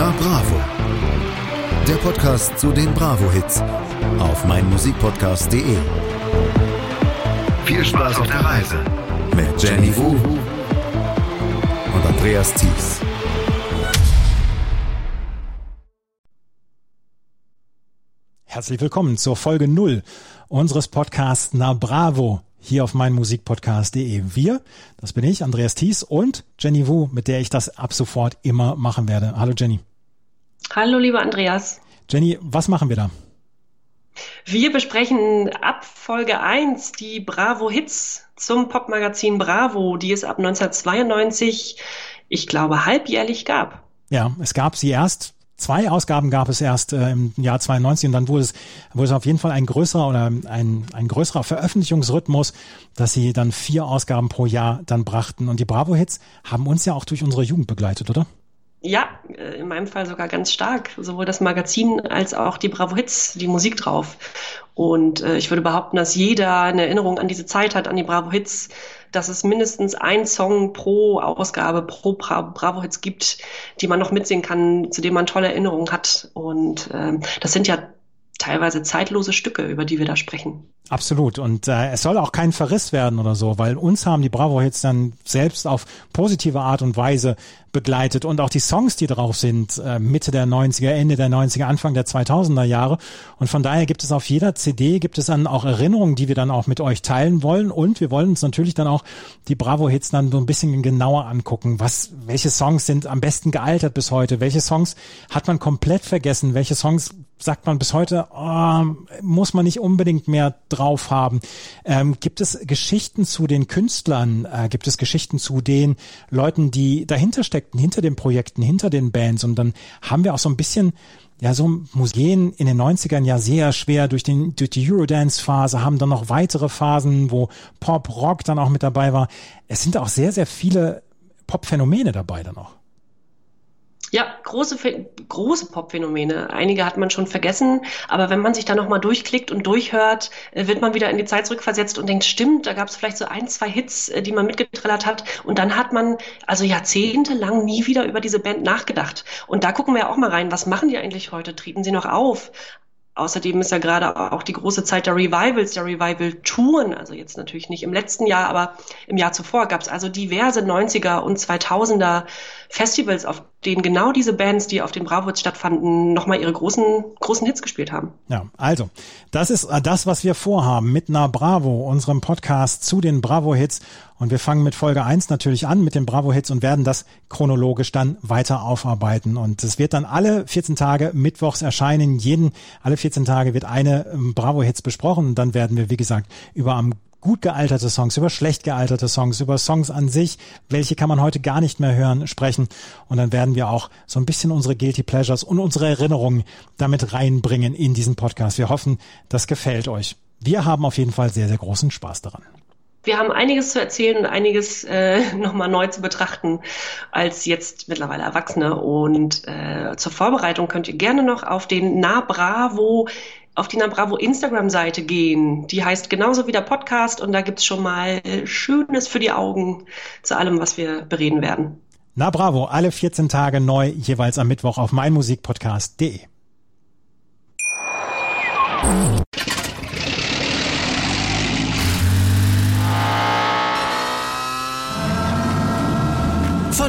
Na Bravo. Der Podcast zu den Bravo-Hits auf meinmusikpodcast.de. Viel Spaß auf der Reise mit Jenny Wu und Andreas Thies. Herzlich willkommen zur Folge 0 unseres Podcasts Na Bravo hier auf meinmusikpodcast.de. Wir, das bin ich, Andreas Thies und Jenny Wu, mit der ich das ab sofort immer machen werde. Hallo Jenny. Hallo lieber Andreas. Jenny, was machen wir da? Wir besprechen ab Folge 1 die Bravo Hits zum Popmagazin Bravo, die es ab 1992, ich glaube, halbjährlich gab. Ja, es gab sie erst zwei Ausgaben gab es erst äh, im Jahr 92 und dann wurde es, wurde es auf jeden Fall ein größerer oder ein, ein größerer Veröffentlichungsrhythmus, dass sie dann vier Ausgaben pro Jahr dann brachten. Und die Bravo-Hits haben uns ja auch durch unsere Jugend begleitet, oder? Ja, äh, in meinem Fall sogar ganz stark. Sowohl das Magazin als auch die Bravo Hits, die Musik drauf. Und äh, ich würde behaupten, dass jeder eine Erinnerung an diese Zeit hat, an die Bravo Hits, dass es mindestens ein Song pro Ausgabe, pro Bra Bravo Hits gibt, die man noch mitsingen kann, zu dem man tolle Erinnerungen hat. Und ähm, das sind ja teilweise zeitlose Stücke, über die wir da sprechen. Absolut. Und äh, es soll auch kein Verriss werden oder so, weil uns haben die Bravo-Hits dann selbst auf positive Art und Weise begleitet und auch die Songs, die drauf sind, äh, Mitte der 90er, Ende der 90er, Anfang der 2000er Jahre. Und von daher gibt es auf jeder CD, gibt es dann auch Erinnerungen, die wir dann auch mit euch teilen wollen. Und wir wollen uns natürlich dann auch die Bravo-Hits dann so ein bisschen genauer angucken. Was, welche Songs sind am besten gealtert bis heute? Welche Songs hat man komplett vergessen? Welche Songs sagt man bis heute, oh, muss man nicht unbedingt mehr drauf haben. Ähm, gibt es Geschichten zu den Künstlern? Äh, gibt es Geschichten zu den Leuten, die dahinter steckten, hinter den Projekten, hinter den Bands? Und dann haben wir auch so ein bisschen ja, so Museen in den 90ern ja sehr schwer durch, den, durch die Eurodance-Phase, haben dann noch weitere Phasen, wo Pop, Rock dann auch mit dabei war. Es sind auch sehr, sehr viele Pop-Phänomene dabei dann auch. Ja, große, große Pop-Phänomene. Einige hat man schon vergessen, aber wenn man sich da nochmal durchklickt und durchhört, äh, wird man wieder in die Zeit zurückversetzt und denkt, stimmt, da gab es vielleicht so ein, zwei Hits, äh, die man mitgetrillert hat und dann hat man also jahrzehntelang nie wieder über diese Band nachgedacht. Und da gucken wir auch mal rein, was machen die eigentlich heute? Treten sie noch auf? Außerdem ist ja gerade auch die große Zeit der Revivals, der Revival-Touren, also jetzt natürlich nicht im letzten Jahr, aber im Jahr zuvor gab es also diverse 90er und 2000er Festivals, auf denen genau diese Bands, die auf den Bravo-Hits stattfanden, nochmal ihre großen, großen Hits gespielt haben. Ja, also, das ist äh, das, was wir vorhaben mit Na Bravo, unserem Podcast zu den Bravo-Hits. Und wir fangen mit Folge eins natürlich an, mit den Bravo-Hits und werden das chronologisch dann weiter aufarbeiten. Und es wird dann alle 14 Tage mittwochs erscheinen. Jeden, alle 14 Tage wird eine ähm, Bravo-Hits besprochen. Und dann werden wir, wie gesagt, über am gut gealterte Songs, über schlecht gealterte Songs, über Songs an sich, welche kann man heute gar nicht mehr hören, sprechen. Und dann werden wir auch so ein bisschen unsere Guilty Pleasures und unsere Erinnerungen damit reinbringen in diesen Podcast. Wir hoffen, das gefällt euch. Wir haben auf jeden Fall sehr, sehr großen Spaß daran. Wir haben einiges zu erzählen und einiges äh, nochmal neu zu betrachten als jetzt mittlerweile Erwachsene. Und äh, zur Vorbereitung könnt ihr gerne noch auf den Na Bravo auf die Na Bravo Instagram-Seite gehen. Die heißt genauso wie der Podcast und da gibt's schon mal Schönes für die Augen zu allem, was wir bereden werden. Na Bravo, alle 14 Tage neu, jeweils am Mittwoch auf meinmusikpodcast.de.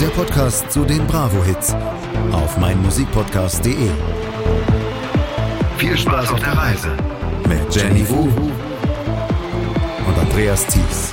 Der Podcast zu den Bravo-Hits auf meinmusikpodcast.de. Viel Spaß auf der Reise mit Jenny Wu und Andreas Thies.